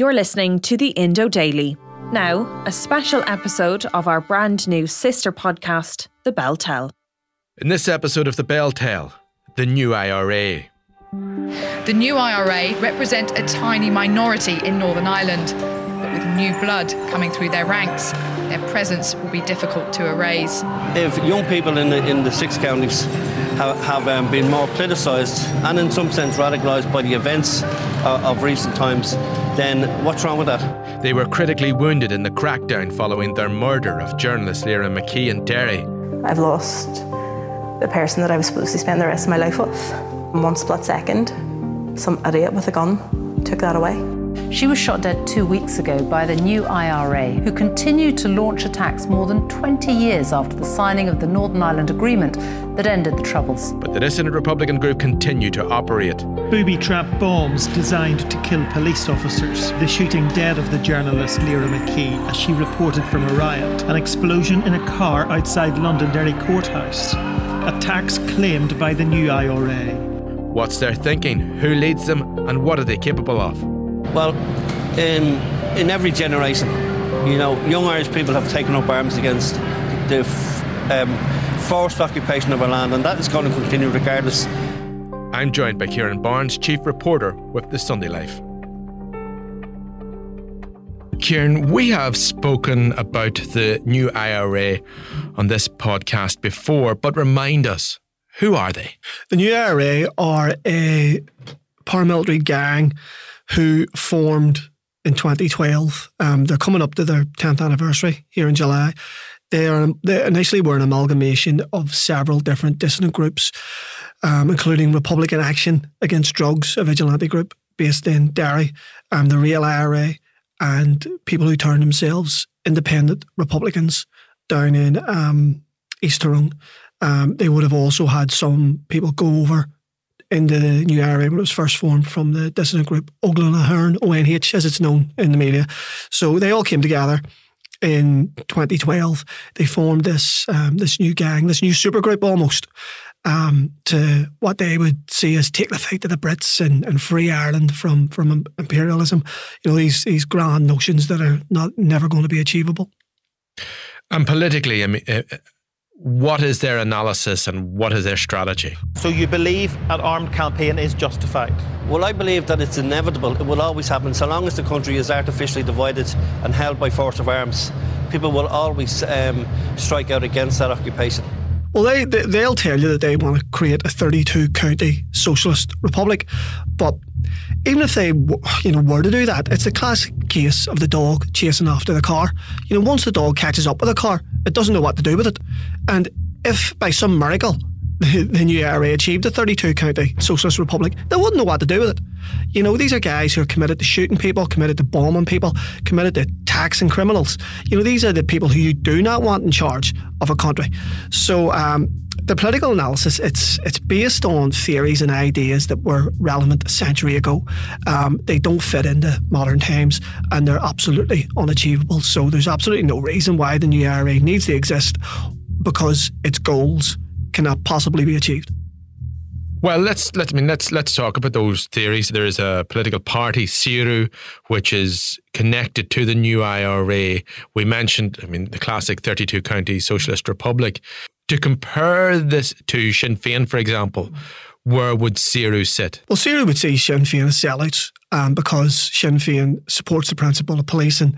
You're listening to the Indo Daily. Now, a special episode of our brand new sister podcast, The Bel Tel. In this episode of The Bel Tel, the new IRA. The new IRA represent a tiny minority in Northern Ireland, but with new blood coming through their ranks, their presence will be difficult to erase. If young people in the, in the six counties have, have um, been more politicised and in some sense radicalised by the events uh, of recent times, then what's wrong with that? They were critically wounded in the crackdown following their murder of journalist Lyra McKee and Derry. I've lost the person that I was supposed to spend the rest of my life with. In one split second, some idiot with a gun took that away. She was shot dead two weeks ago by the new IRA, who continued to launch attacks more than 20 years after the signing of the Northern Ireland Agreement that ended the Troubles. But the dissident Republican group continued to operate. Booby trap bombs designed to kill police officers. The shooting dead of the journalist Lyra McKee as she reported from a riot. An explosion in a car outside Londonderry Courthouse. Attacks claimed by the new IRA. What's their thinking? Who leads them? And what are they capable of? Well, in, in every generation, you know, young Irish people have taken up arms against the um, forced occupation of our land, and that is going to continue regardless. I'm joined by Ciarán Barnes, Chief Reporter with The Sunday Life. Ciarán, we have spoken about the new IRA on this podcast before, but remind us, who are they? The new IRA are a paramilitary gang who formed in 2012. Um, they're coming up to their 10th anniversary here in July. They are they initially were an amalgamation of several different dissident groups, um, including Republican Action Against Drugs, a vigilante group based in Derry, um, the Real IRA, and people who term themselves independent Republicans down in um, East Tyrone. Um, they would have also had some people go over into the new IRA when it was first formed from the dissident group Óglaigh na hÉireann, ONH, as it's known in the media. So they all came together in 2012. They formed this um, this new gang, this new supergroup almost, um, to what they would see as take the fight to the Brits and, and free Ireland from from imperialism. You know these these grand notions that are not never going to be achievable. And politically, I mean. Uh, what is their analysis and what is their strategy? So you believe an armed campaign is justified? Well, I believe that it's inevitable. It will always happen. So long as the country is artificially divided and held by force of arms, people will always um, strike out against that occupation. Well, they, they will tell you that they want to create a 32 county socialist republic, but even if they you know were to do that, it's the classic case of the dog chasing after the car. You know, once the dog catches up with the car, it doesn't know what to do with it, and if by some miracle the, new IRA achieved a 32 county socialist republic, they wouldn't know what to do with it. You know, these are guys who are committed to shooting people, committed to bombing people, committed to taxing criminals. You know, these are the people who you do not want in charge of a country. So, um, the political analysis it's it's based on theories and ideas that were relevant a century ago. Um, they don't fit into modern times, and they're absolutely unachievable. So there's absolutely no reason why the new IRA needs to exist because its goals cannot possibly be achieved. Well, let's let I mean let's let's talk about those theories. There is a political party, Saoradh, which is connected to the new IRA. We mentioned, I mean, the classic 32 county socialist republic. To compare this to Sinn Féin, for example, where would Saoradh sit? Well, Saoradh would see Sinn Féin as sellouts um, because Sinn Féin supports the principle of policing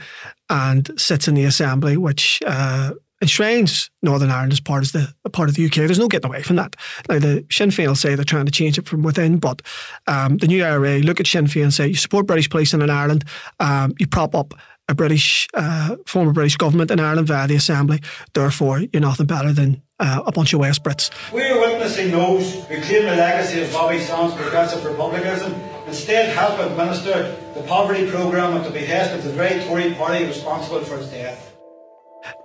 and sits in the Assembly, which uh, enshrines Northern Ireland as part of the part of the UK. There's no getting away from that. Now the Sinn Féin will say they're trying to change it from within, but um, the new IRA look at Sinn Féin and say you support British policing in Ireland, um, you prop up a British uh, former British government in Ireland via the Assembly. Therefore, you're nothing better than uh, a bunch of West Brits. We are witnessing those who claim the legacy of Bobby Sands' progressive republicanism instead help administer the poverty programme at the behest of the very Tory party responsible for its death.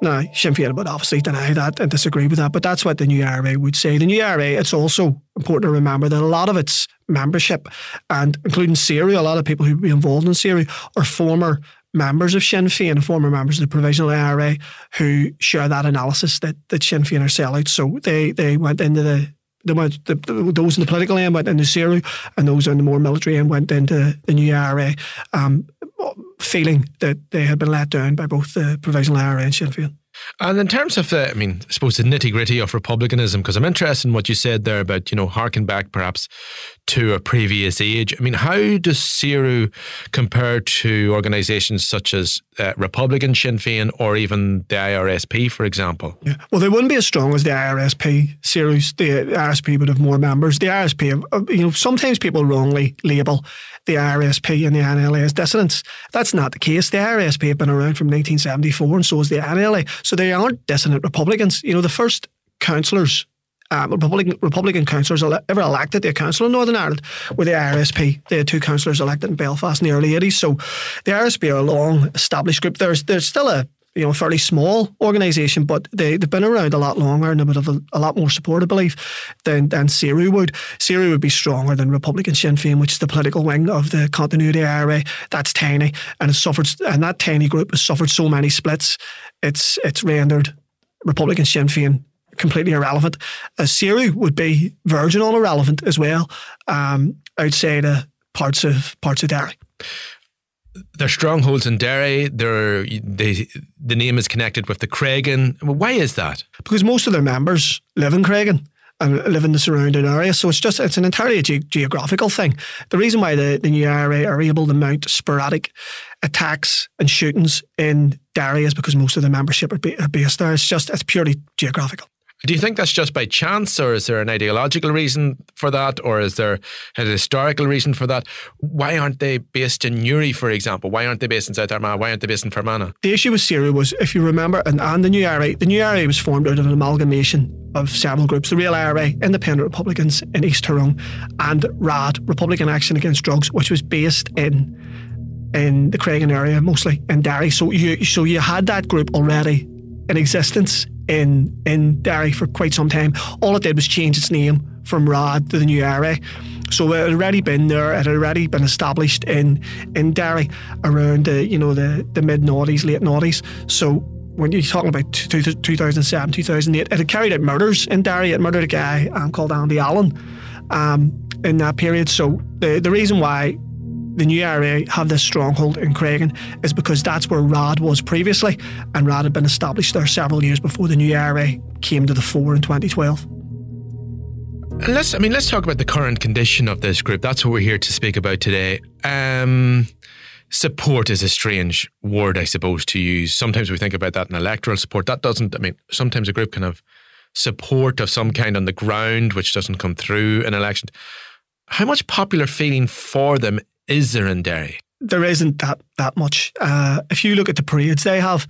Now, Sinn Féin would obviously deny that and disagree with that, but that's what the new IRA would say. The new IRA, it's also important to remember that a lot of its membership, and including Saoradh, a lot of people who be involved in Saoradh, are former members of Sinn Féin former members of the Provisional IRA who share that analysis that, that Sinn Féin are sellouts. So they, they went into the the, the, those in the political end went into Saoradh, and those in the more military end went into the new IRA, um, feeling that they had been let down by both the Provisional IRA and Sinn Féin. And in terms of, uh, I mean, I suppose the nitty gritty of republicanism, because I'm interested in what you said there about, you know, harking back perhaps to a previous age. I mean, how does Saoradh compare to organisations such as uh, Republican Sinn Féin or even the IRSP, for example? Yeah. Well, they wouldn't be as strong as the IRSP. Saoradh's, the IRSP would have more members. The IRSP, uh, you know, sometimes people wrongly label the IRSP and the NLA as dissidents. That's not the case. The IRSP have been around from 1974 and so has the NLA. So they aren't dissident Republicans. You know, the first councillors um, Republican Republican councillors ever elected to a council in Northern Ireland were the IRSP. They had two councillors elected in Belfast in the early 80s. So the IRSP are a long established group. There's there's still a you know fairly small organisation, but they, they've been around a lot longer and they would have a, a lot more support, I believe, than than Saoradh would. Saoradh would be stronger than Republican Sinn Féin, which is the political wing of the Continuity IRA. That's tiny, and it's suffered, and that tiny group has suffered so many splits. It's it's rendered Republican Sinn Féin completely irrelevant. As Saoradh would be virgin on irrelevant as well, um, outside of parts of parts of Derry. Their strongholds in Derry. They're, they, the name is connected with the Creggan. Why is that? Because most of their members live in Creggan and Um, live in the surrounding area. So it's just it's an entirely ge- geographical thing. The reason why the, the new IRA are able to mount sporadic attacks and shootings in Derry is because most of the membership are, are based there. It's just it's purely geographical. Do you think that's just by chance, or is there an ideological reason for that, or is there a historical reason for that? Why aren't they based in Newry, for example? Why aren't they based in South Armagh? Why aren't they based in Fermanagh? The issue with Saoradh was, if you remember, and, and the new IRA, the new IRA was formed out of an amalgamation of several groups: the Real IRA, Independent Republicans in East Tyrone, and RAD, Republican Action Against Drugs, which was based in in the Creggan area, mostly in Derry. So you so you had that group already in existence in in Derry for quite some time. All it did was change its name from RAD to the new IRA. So it had already been there. It had already been established in in Derry around the you know the the mid noughties, late noughties. So when you're talking about 2007, 2008, it had carried out murders in Derry. It murdered a guy um, called Andy Allen um, in that period. So the the reason why the new IRA have this stronghold in Creggan is because that's where RAD was previously, and RAD had been established there several years before the new IRA came to the fore in 2012. Let's, I mean, let's talk about the current condition of this group. That's what we're here to speak about today. Um, support is a strange word, I suppose, to use. Sometimes we think about that in electoral support. That doesn't, I mean, sometimes a group can have support of some kind on the ground, which doesn't come through in elections. How much popular feeling for them is there in Derry? There isn't that that much. Uh, if you look at the parades they have,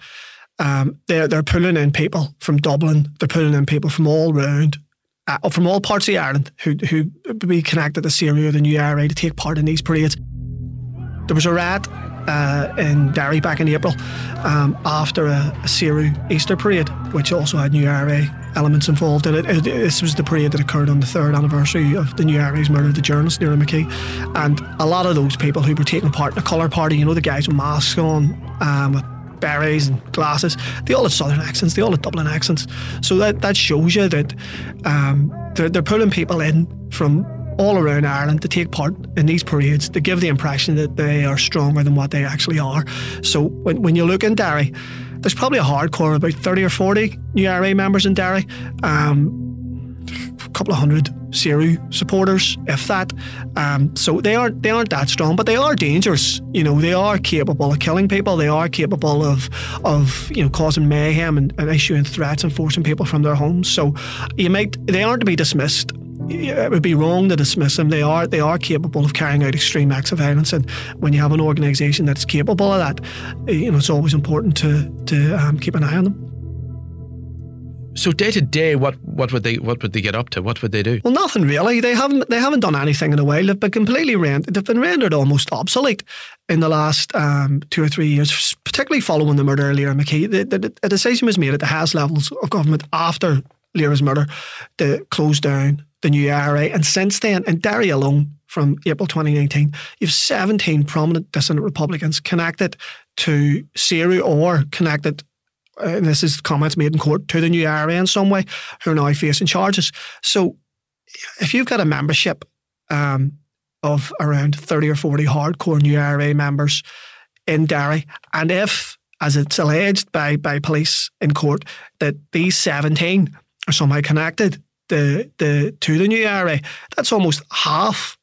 um, they're they're pulling in people from Dublin. They're pulling in people from all round, uh, from all parts of Ireland who who be connected to Saoradh the new IRA to take part in these parades. There was a rat uh, in Derry back in April um, after a, a Saoradh Easter parade, which also had new IRA elements involved in it. it. This was the parade that occurred on the third anniversary of the new IRA's murder of the journalist Lyra McKee. And a lot of those people who were taking part in the colour party, you know, the guys with masks on, um, with berets and glasses, they all had southern accents, they all had Dublin accents. So that, that shows you that um, they're, they're pulling people in from all around Ireland to take part in these parades to give the impression that they are stronger than what they actually are. So when, when you look in Derry, there's probably a hardcore of about 30 or 40 new IRA members in Derry. Um, a couple of hundred Saoradh supporters, if that. Um, so they aren't they aren't that strong, but they are dangerous. You know, they are capable of killing people. They are capable of of you know causing mayhem and, and issuing threats and forcing people from their homes. So you might they aren't to be dismissed it would be wrong to dismiss them. They are they are capable of carrying out extreme acts of violence, and when you have an organisation that's capable of that, you know it's always important to to um, keep an eye on them. So day to day, what what would they what would they get up to? What would they do? Well, nothing really. They haven't they haven't done anything in a while. They've been completely rendered. They've been rendered almost obsolete in the last um, two or three years, particularly following the murder of Lyra McKee. The, the, a decision was made at the highest levels of government after Lyra's murder to close down the new IRA. And since then, in Derry alone, from April 2019, you have 17 prominent dissident Republicans connected to Saoradh or connected uh, and this is comments made in court to the new IRA in some way, who are now facing charges. So, if you've got a membership um, of around 30 or 40 hardcore new IRA members in Derry, and if, as it's alleged by, by police in court, that these 17 are somehow connected the, the, to the new IRA, that's almost half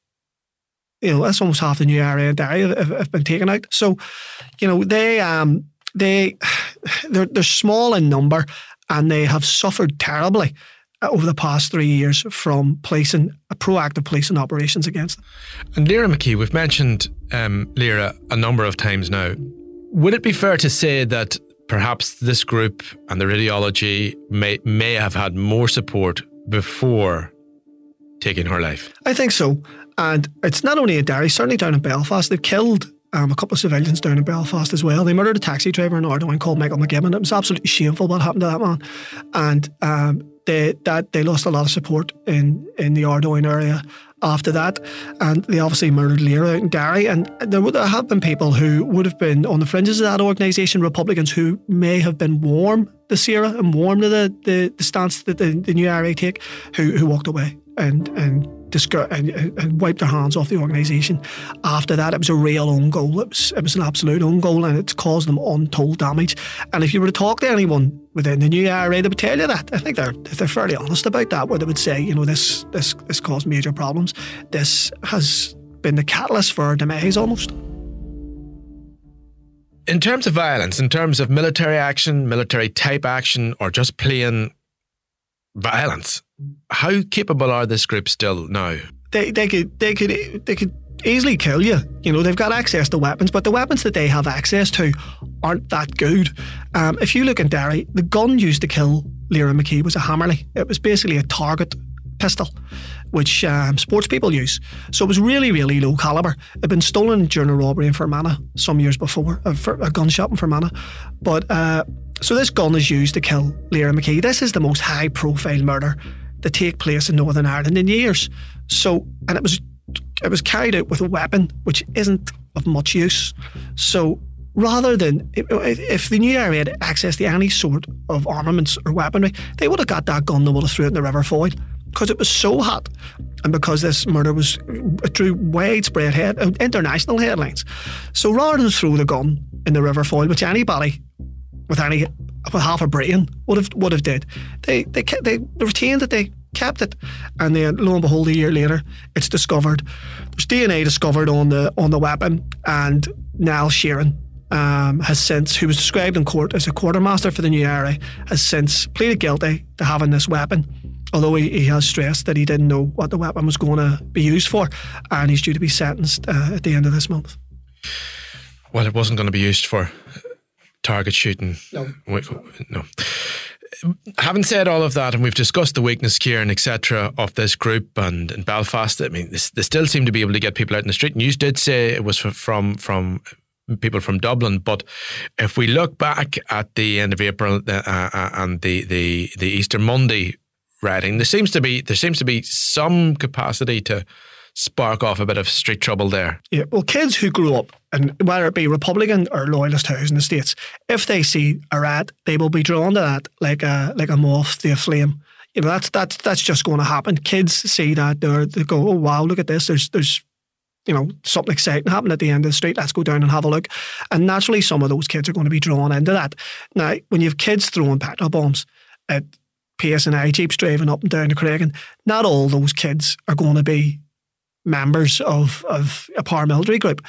you know, that's almost half the new IRA in Derry have, have, been taken out. So, you know, they um they they're, they're small in number and they have suffered terribly over the past three years from policing proactive policing operations against them. And Lyra McKee, we've mentioned um, Lyra a number of times now. Would it be fair to say that perhaps this group and their ideology may may have had more support before taking her life? I think so. And it's not only in Derry, certainly down in Belfast. They've killed um, a couple of civilians down in Belfast as well. They murdered a taxi driver in Ardoyne called Michael McGibbon. It was absolutely shameful what happened to that man. And um, they that they lost a lot of support in, in the Ardoyne area after that. And they obviously murdered Lyra out in. And there would have been people who would have been on the fringes of that organisation, Republicans who may have been warm to Saoradh and warm to the, the, the stance that the, the new IRA take, who, who walked away and, and and, and wiped their hands off the organisation. After that, it was a real own goal. It was, it was an absolute own goal, and it's caused them untold damage. And if you were to talk to anyone within the new IRA, they would tell you that. I think they're they're fairly honest about that, where they would say, you know, this this this caused major problems. This has been the catalyst for our demise almost. In terms of violence, in terms of military action, military type action, or just plain violence, how capable are this group still now? They they could they could they could easily kill you. You know, they've got access to weapons, but the weapons that they have access to aren't that good. Um, if you look in Derry, the gun used to kill Lyra McKee was a Hämmerli. It was basically a target pistol, which um, sports people use. So it was really, really low caliber. It had been stolen during a robbery in Fermanagh some years before, a, a gun shop in Fermanagh. But uh, so this gun is used to kill Lyra McKee. This is the most high profile murder to take place in Northern Ireland in years. So, and it was it was carried out with a weapon which isn't of much use. So rather than if the new IRA had access to any sort of armaments or weaponry, they would have got that gun and would have threw it in the River Foyle because it was so hot and because this murder was drew widespread head, international headlines. So rather than throw the gun in the River Foyle, which anybody with any half a brain would have would have did. They they kept, they retained it. They kept it, and then lo and behold, a year later, it's discovered. There's DNA discovered on the on the weapon, and Niall Sheerin um, has since, who was described in court as a quartermaster for the new IRA, has since pleaded guilty to having this weapon. Although he, he has stressed that he didn't know what the weapon was going to be used for, and he's due to be sentenced uh, at the end of this month. Well, it wasn't going to be used for target shooting. No. No. Having said all of that, and we've discussed the weakness, Ciarán, etc., of this group and in Belfast, I mean, they still seem to be able to get people out in the street. And you did say it was from from people from Dublin, but if we look back at the end of April uh, uh, and the, the the Easter Monday rioting, there seems to be there seems to be some capacity to spark off a bit of street trouble there. Yeah, well, kids who grew up, and whether it be Republican or Loyalist house in the States, if they see a rat, they will be drawn to that like a like a moth to a flame. You know, that's that's that's just going to happen. Kids see that they're, they go, oh wow, look at this. There's there's you know, something exciting happening at the end of the street. Let's go down and have a look. And naturally, some of those kids are going to be drawn into that. Now, when you have kids throwing petrol bombs, it PSNI jeeps driving up and down the Creggan, not all those kids are going to be members of, of a paramilitary group.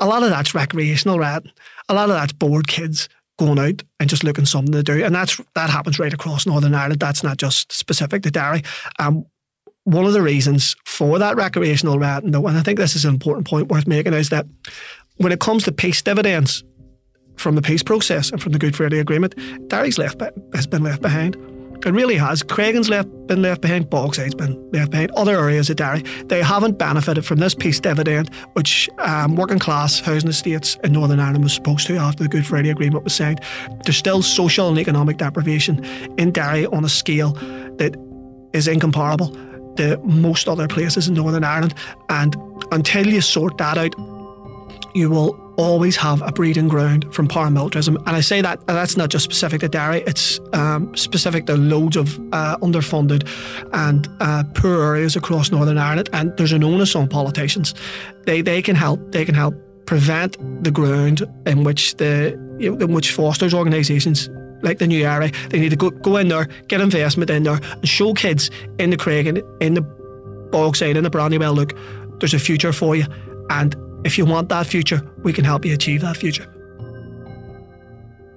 A lot of that's recreational rat. A lot of that's bored kids going out and just looking something to do. And that's that happens right across Northern Ireland. That's not just specific to Derry. Um, one of the reasons for that recreational rat, and I think this is an important point worth making, is that when it comes to peace dividends from the peace process and from the Good Friday Agreement, Derry's left has been left behind. It really has. Creggan's left been left behind. Bogside's been left behind. Other areas of Derry, they haven't benefited from this peace dividend, which um, working class housing estates in Northern Ireland was supposed to after the Good Friday Agreement was signed. There's still social and economic deprivation in Derry on a scale that is incomparable to most other places in Northern Ireland. And until you sort that out, you will always have a breeding ground from paramilitarism. And I say that that's not just specific to Derry, it's um, specific to loads of uh, underfunded and uh, poor areas across Northern Ireland. And there's an onus on politicians. They, they can help, they can help prevent the ground in which the in which fosters organisations like the new IRA, they need to go, go in there, get investment in there, and show kids in the Creggan in the Bogside, in the Brandywell, look, there's a future for you. And if you want that future, we can help you achieve that future.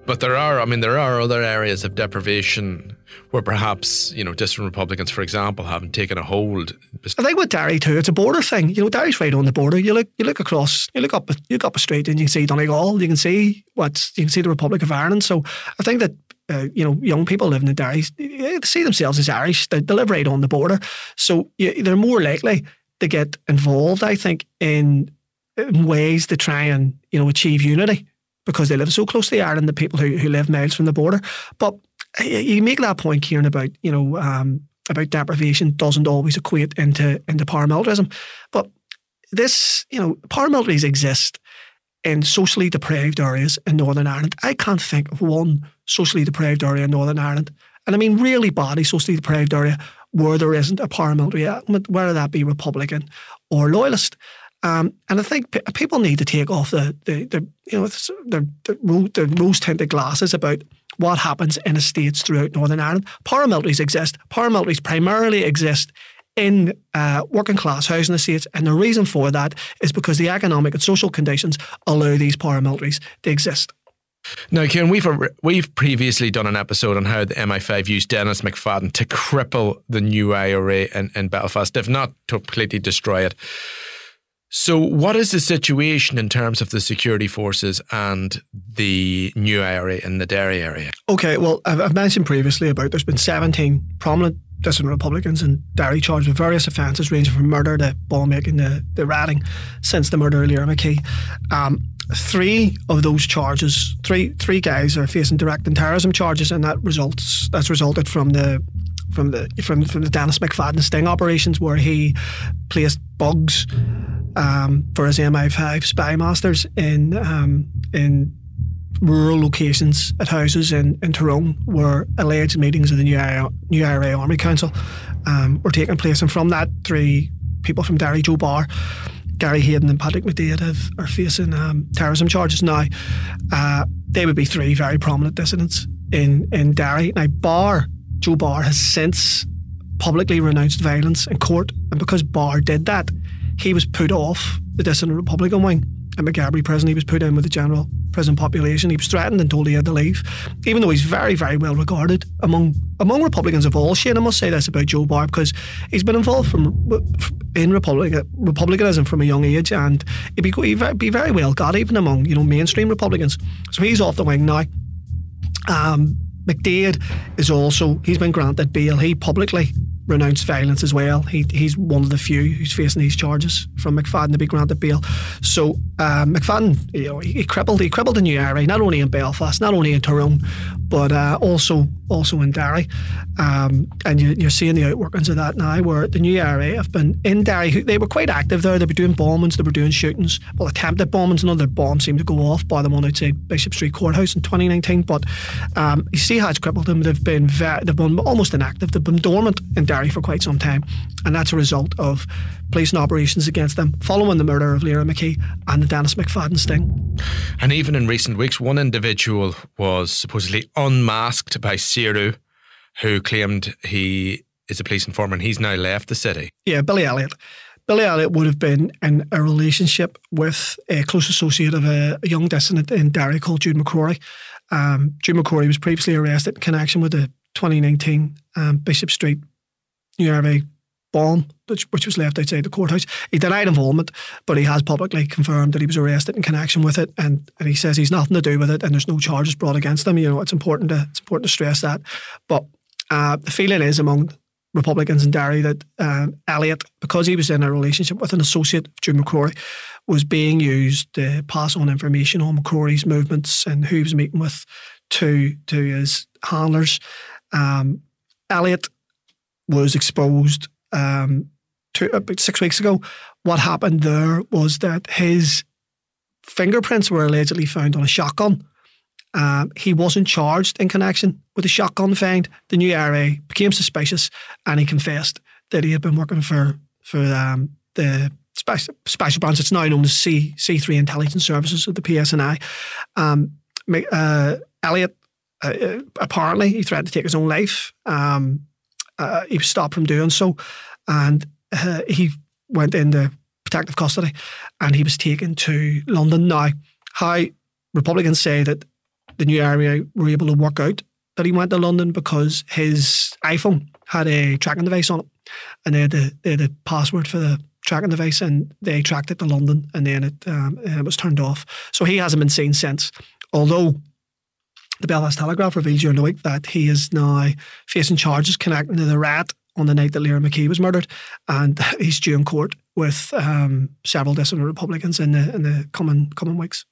But there are, I mean, there are other areas of deprivation where perhaps, you know, distant Republicans, for example, haven't taken a hold. I think with Derry too, it's a border thing. You know, Derry's right on the border. You look, you look across, you look up, you look up a street, and you can see Donegal. You can see what you can see the Republic of Ireland. So I think that uh, you know, young people living in Derry they see themselves as Irish. They, they live right on the border, so you, they're more likely to get involved. I think in in ways to try and you know achieve unity because they live so close to Ireland, the people who, who live miles from the border. But you make that point, Ciarán, about you know um, about deprivation doesn't always equate into into paramilitarism. But this, you know, paramilitaries exist in socially deprived areas in Northern Ireland. I can't think of one socially deprived area in Northern Ireland, and I mean really badly socially deprived area where there isn't a paramilitary element, whether that be Republican or Loyalist. Um, and I think p- people need to take off the, the, the you know the, the, rose tinted glasses about what happens in estates throughout Northern Ireland. Paramilitaries exist. Paramilitaries primarily exist in uh, working class housing estates, and the reason for that is because the economic and social conditions allow these paramilitaries to exist. Now, Ciarán, we've we've previously done an episode on how the MI5 used Dennis McFadden to cripple the new IRA in, in Belfast, if not to completely destroy it. So, what is the situation in terms of the security forces and the new IRA in the Derry area? Okay, well, I've mentioned previously about there's been 17 prominent dissident Republicans in Derry charged with various offences ranging from murder to ball making to, the ratting since the murder of Lyra McKee. Um, three of those charges, three three guys are facing direct and terrorism charges, and that results that's resulted from the from the from from the Dennis McFadden sting operations where he placed bugs um, for his MI5 spy masters in um, in rural locations at houses in, in Tyrone where alleged meetings of the new IRA, new IRA Army Council um, were taking place. And from that, three people from Derry, Joe Barr, Gary Hayden, and Patrick McDade have, are facing um, terrorism charges now. Uh, they would be three very prominent dissidents in, in Derry. Now, Barr, Joe Barr, has since publicly renounced violence in court. And because Barr did that, he was put off the dissident Republican wing at Maghaberry prison. He was put in with the general prison population. He was threatened and told he had to leave, even though he's very, very well regarded among among Republicans of all shade. I must say this about Joe Barr because he's been involved from in Republican, Republicanism from a young age, and he'd be, he'd be very well got even among you know mainstream Republicans. So he's off the wing now. Um, McDade is also he's been granted bail. He publicly renounced violence as well. He, he's one of the few who's facing these charges from McFadden to be granted bail. So uh, McFadden, you know, he, he, crippled he crippled the new IRA not only in Belfast, not only in Tyrone, but uh, also also in Derry. Um, and you, are seeing the outworkings of that now, where the new IRA have been in Derry. They were quite active there. They were doing bombings, they were doing shootings, well, attempted bombings. Another bomb seemed to go off by them on outside Bishop Street Courthouse in 2019. But um, you see how it's crippled them. They've been very, they've been almost inactive. They've been dormant in Derry for quite some time, and that's a result of policing operations against them following the murder of Lyra McKee and the Dennis McFadden sting. And even in recent weeks, one individual was supposedly unmasked by Saoradh who claimed he is a police informant. He's now left the city. Yeah, Billy Elliot. Billy Elliot would have been in a relationship with a close associate of a, a young dissident in Derry called Jude McCrory. Um, Jude McCrory was previously arrested in connection with the 2019 um, Bishop Street New bomb, which, which was left outside the courthouse. He denied involvement, but he has publicly confirmed that he was arrested in connection with it, and, and he says he's nothing to do with it, and there's no charges brought against him. You know, it's important to it's important to stress that. But uh, the feeling is among Republicans in Derry that um, Elliot, because he was in a relationship with an associate of Jude McCrory, was being used to pass on information on McCrory's movements and who he was meeting with to to his handlers. Um, Elliot was exposed um, to, about six weeks ago. What happened there was that his fingerprints were allegedly found on a shotgun. Um, he wasn't charged in connection with the shotgun find. The new IRA became suspicious, and he confessed that he had been working for for um, the special, special branch. It's now known as C C three Intelligence Services of the PSNI. Um, uh, Elliot uh, uh, apparently he threatened to take his own life. Um, uh, he was stopped from doing so, and uh, he went into protective custody, and he was taken to London. Now, how Republicans say that the new IRA were able to work out that he went to London because his iPhone had a tracking device on it, and they had the, they had the password for the tracking device, and they tracked it to London, and then it, um, it was turned off. So he hasn't been seen since. Although the Belfast Telegraph reveals during the week that he is now facing charges connecting to the rat on the night that Lyra McKee was murdered, and he's due in court with um, several dissident Republicans in the in the coming coming weeks.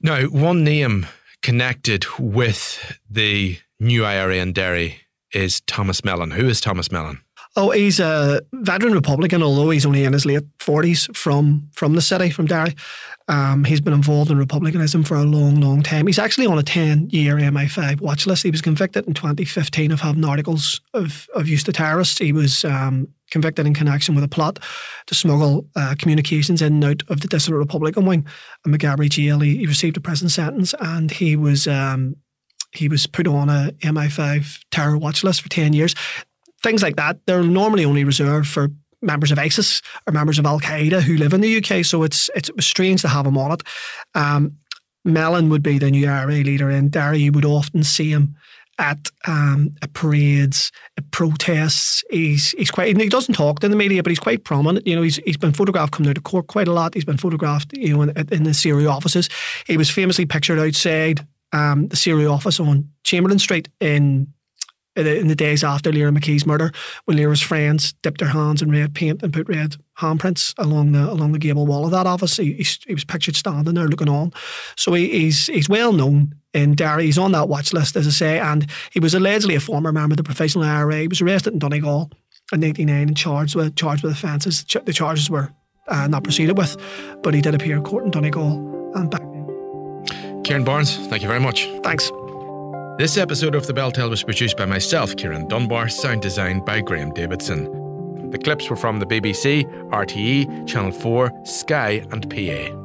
Now, one name connected with the new IRA in Derry is Thomas Mellon. Who is Thomas Mellon? Oh, he's a veteran Republican, although he's only in his late forties from from the city, from Derry. Um, he's been involved in republicanism for a long, long time. He's actually on a ten-year MI5 watch list. He was convicted in 2015 of having articles of, of use to terrorists. He was um, convicted in connection with a plot to smuggle uh, communications in and out of the dissident Republican wing in Maghaberry Jail. He, he received a prison sentence, and he was um, he was put on a MI5 terror watch list for ten years things like that, they're normally only reserved for members of ISIS or members of Al Qaeda who live in the UK. So it's it's strange to have him on it. Um, Mellon would be the new IRA leader in Derry. You would often see him at um, at parades, at protests. He's he's quite he doesn't talk to the media, but he's quite prominent. You know, he's he's been photographed coming out of court quite a lot. He's been photographed, you know, in, in the Saoradh offices. He was famously pictured outside um, the Saoradh office on Chamberlain Street in in the days after Lyra McKee's murder, when Lyra's friends dipped their hands in red paint and put red handprints along the along the gable wall of that office, he, he, he was pictured standing there looking on. So he, he's he's well known in Derry. He's on that watch list, as I say, and he was allegedly a former member of the Provisional IRA. He was arrested in Donegal in '89 and charged with charged with offences. The charges were uh, not proceeded with, but he did appear in court in Donegal and back. Ciarán Barnes, thank you very much. Thanks. This episode of The Bel Tel was produced by myself, Ciarán Dunbar, sound designed by Graham Davidson. The clips were from the BBC, RTE, Channel 4, Sky, and PA.